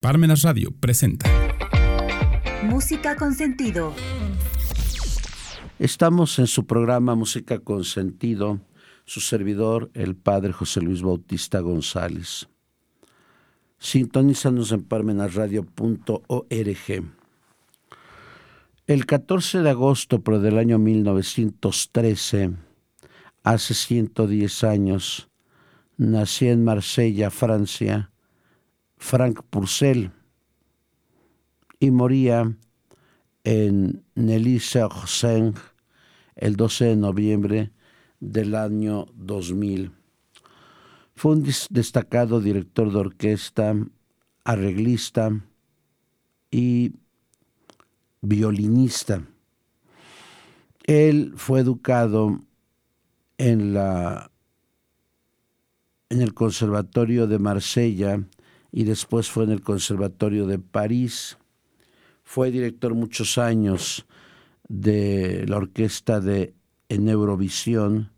Parmenas Radio presenta Música con sentido. Estamos en su programa Música con sentido, su servidor, el padre José Luis Bautista González. Sintonízanos en parmenasradio.org. El 14 de agosto pero del año 1913, hace 110 años, nací en Marsella, Francia, Frank Purcell y moría en Nelly-sur-Seine el 12 de noviembre del año 2000. Fue un destacado director de orquesta, arreglista y violinista. Él fue educado en la en el Conservatorio de Marsella y después fue en el Conservatorio de París. Fue director muchos años de la orquesta de en Eurovisión,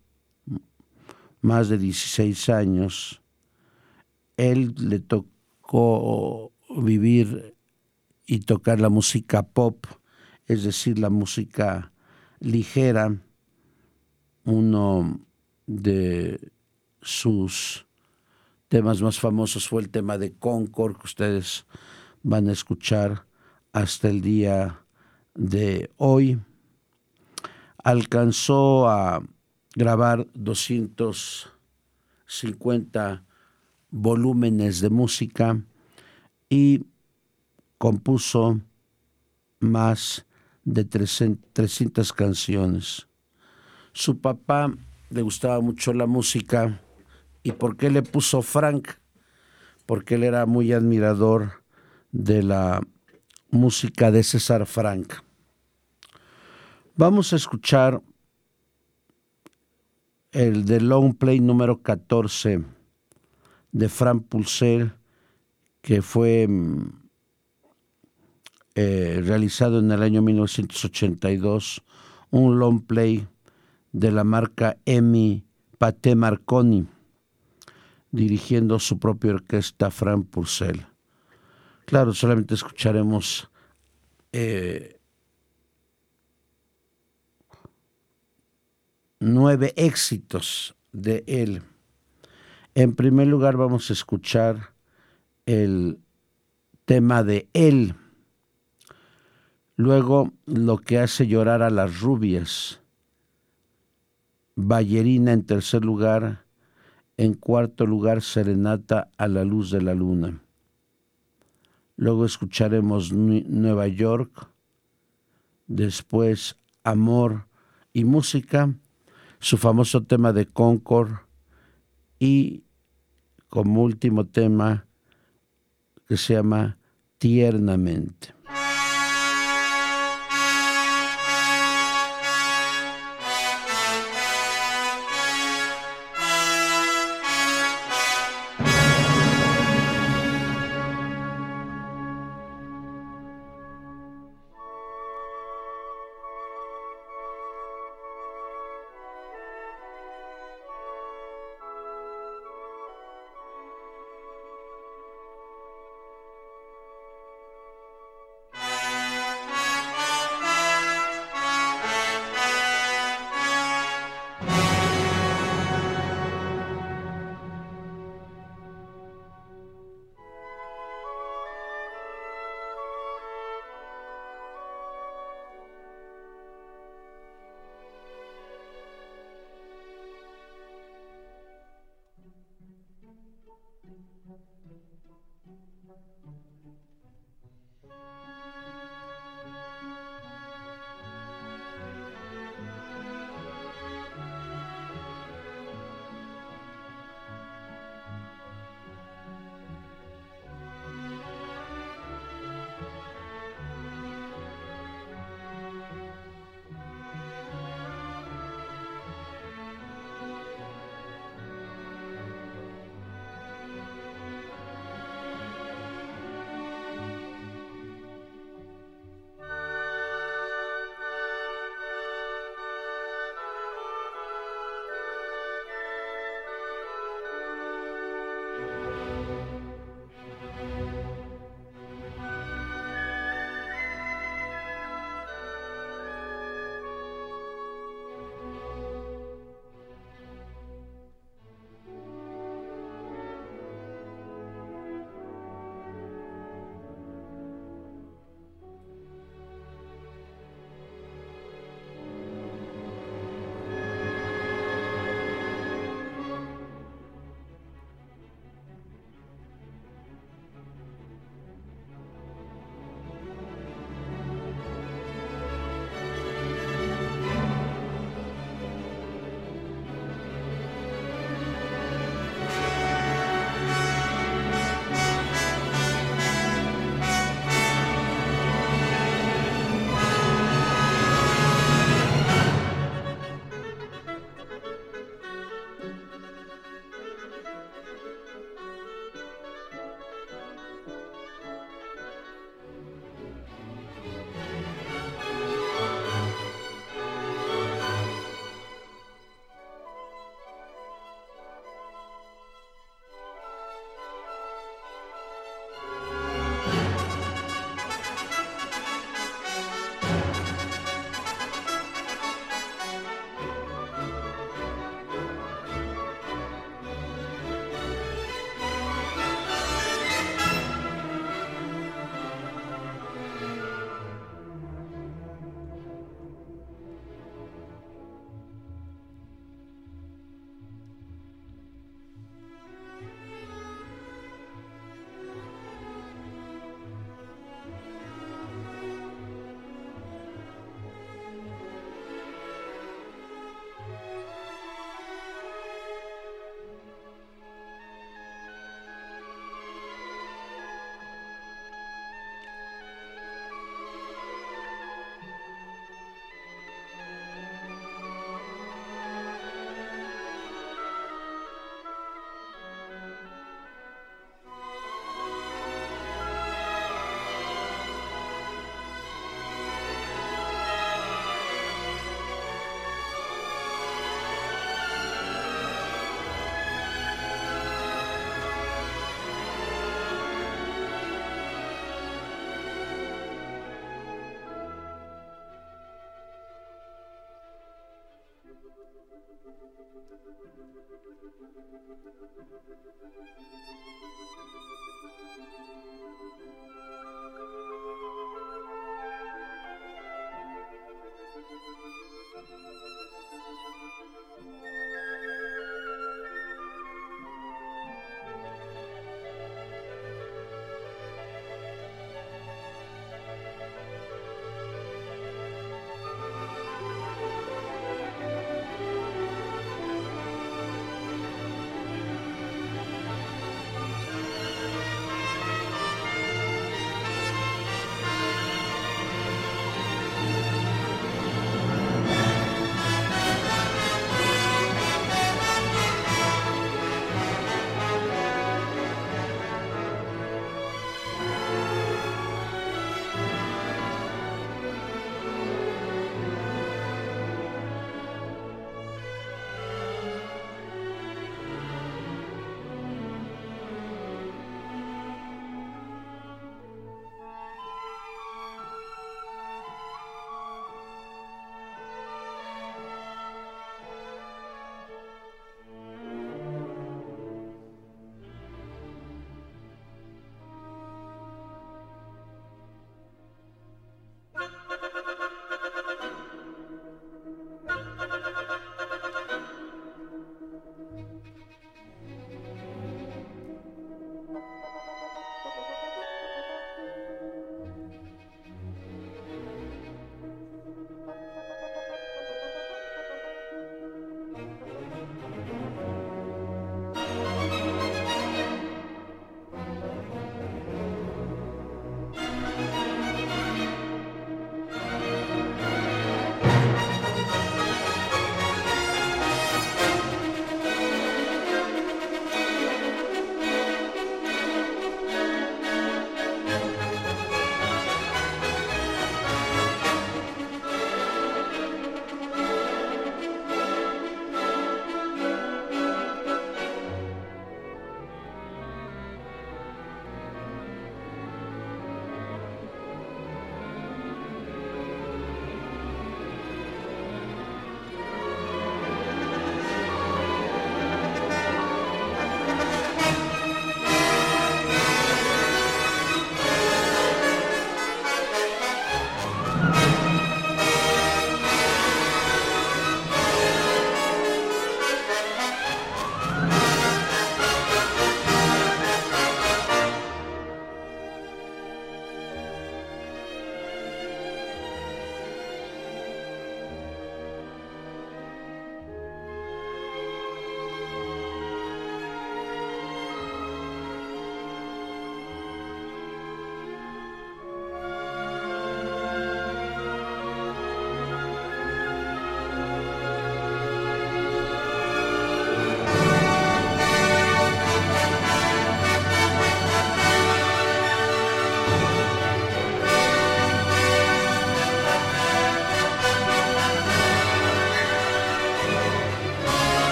más de 16 años. Él le tocó vivir y tocar la música pop, es decir, la música ligera. Uno de sus temas más famosos fue el tema de Concord, que ustedes van a escuchar hasta el día de hoy. Alcanzó a grabar 250 volúmenes de música y compuso más de 300 canciones. Su papá le gustaba mucho la música ¿Y por qué le puso Frank? Porque él era muy admirador de la música de César Frank. Vamos a escuchar el de Long Play número 14 de Frank Pulser, que fue mm, eh, realizado en el año 1982, un long play de la marca Emi Pate Marconi dirigiendo su propia orquesta Frank Purcell. Claro, solamente escucharemos eh, nueve éxitos de él. En primer lugar vamos a escuchar el tema de él. Luego lo que hace llorar a las rubias. Ballerina en tercer lugar en cuarto lugar, Serenata a la luz de la luna. Luego escucharemos Nueva York. Después Amor y Música. Su famoso tema de Concord. Y como último tema que se llama Tiernamente.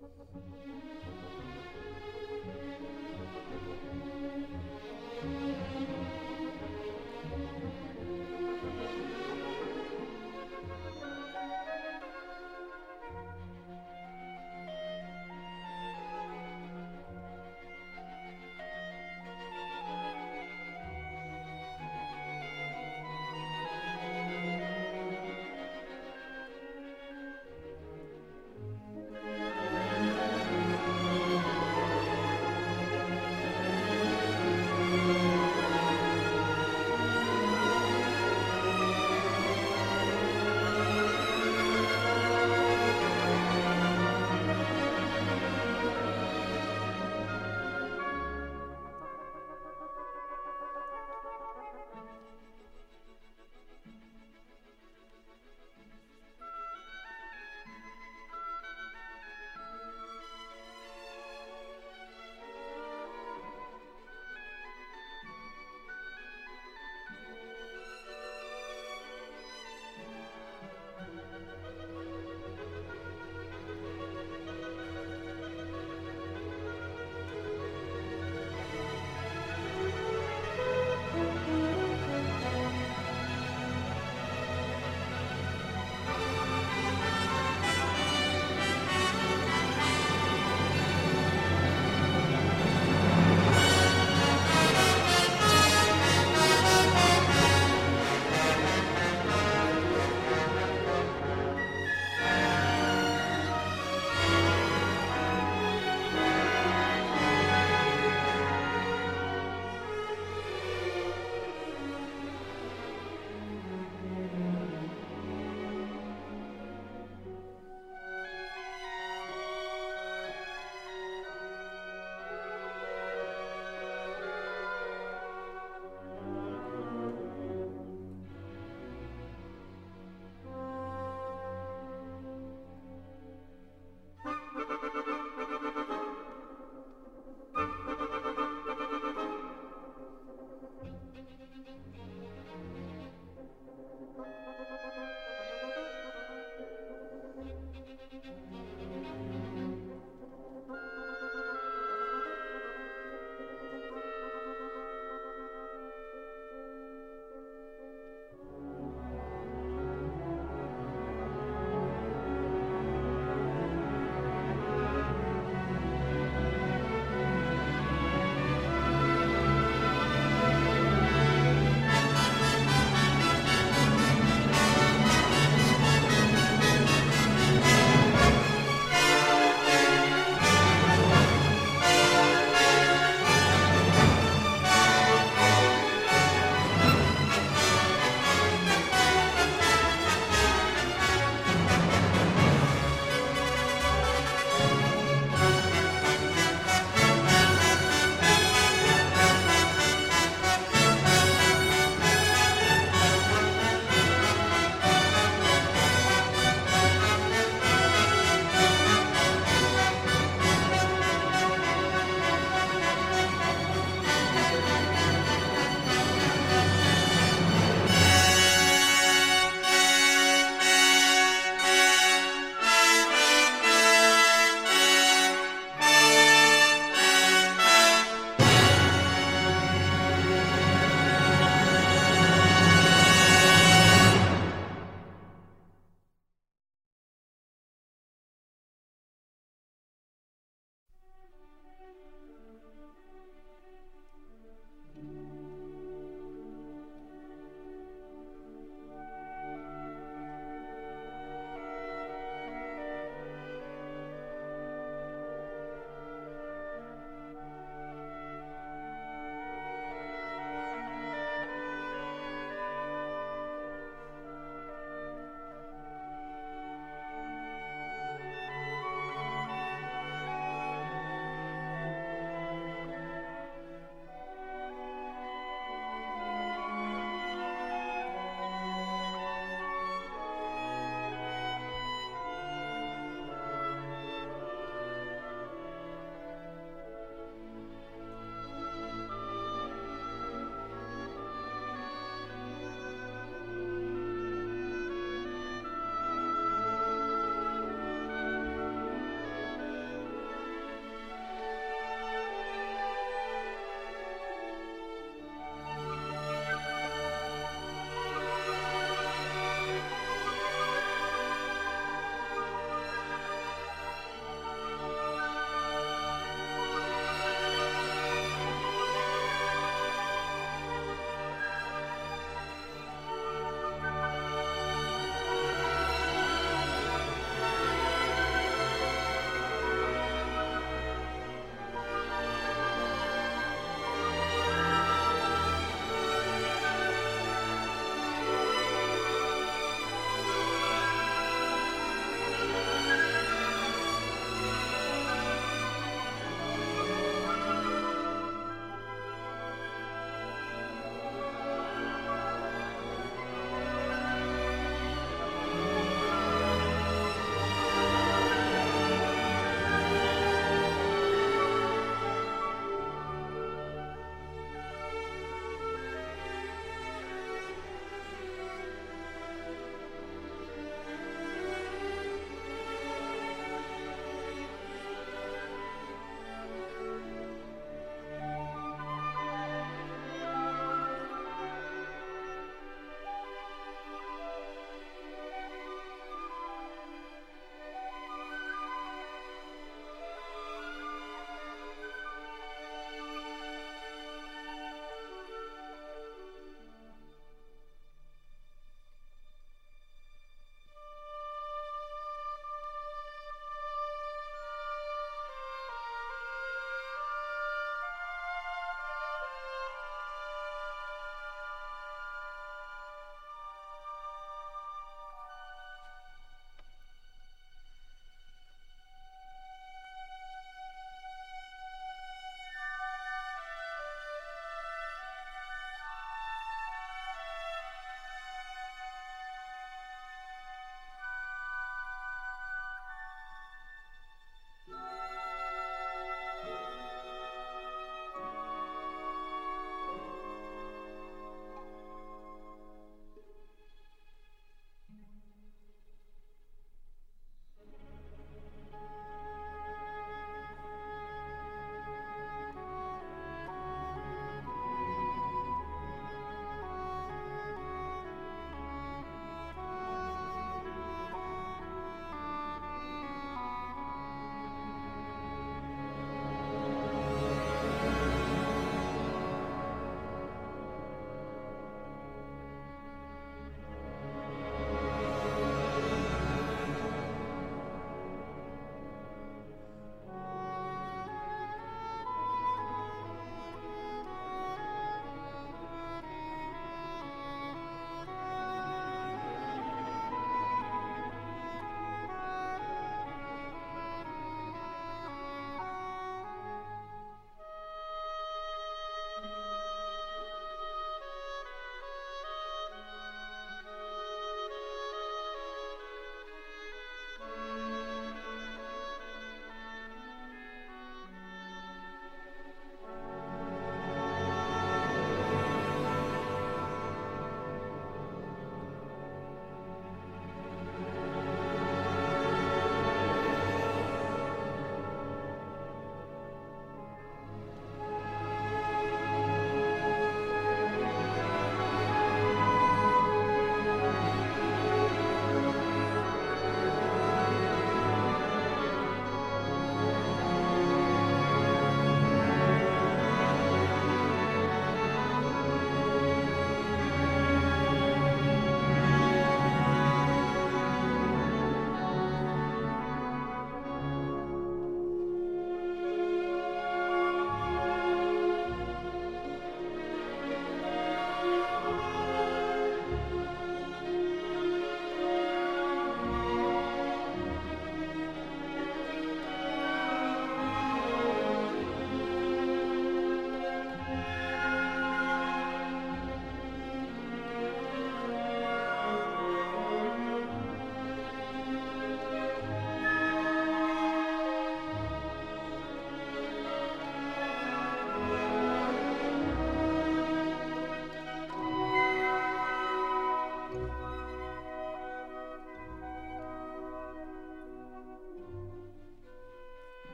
Thank you.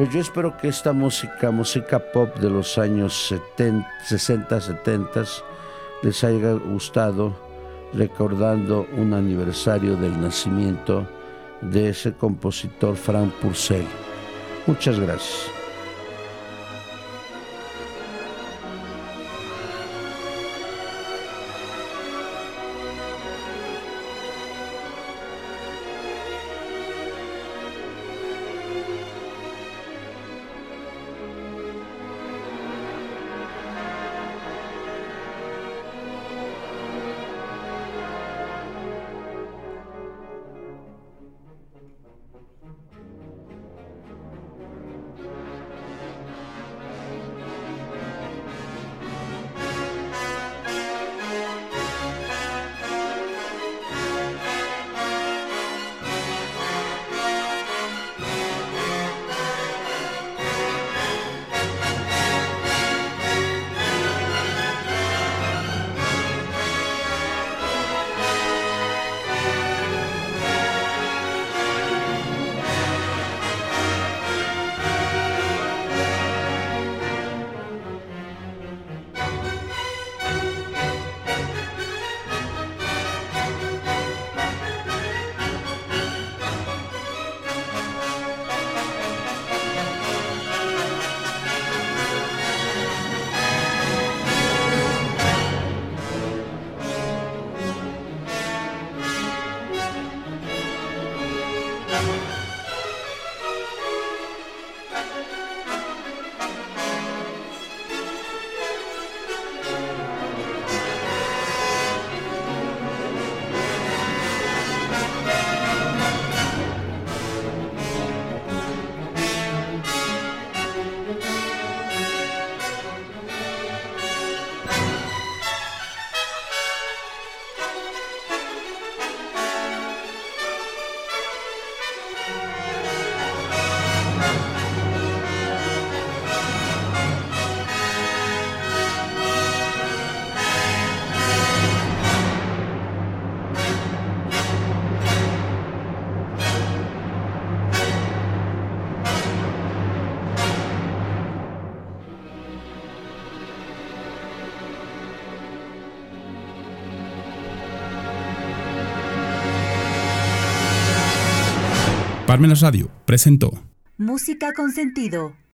Pues yo espero que esta música, música pop de los años 60, 70, les haya gustado, recordando un aniversario del nacimiento de ese compositor Frank Purcell. Muchas gracias. Parmenas Radio presentó Música con sentido.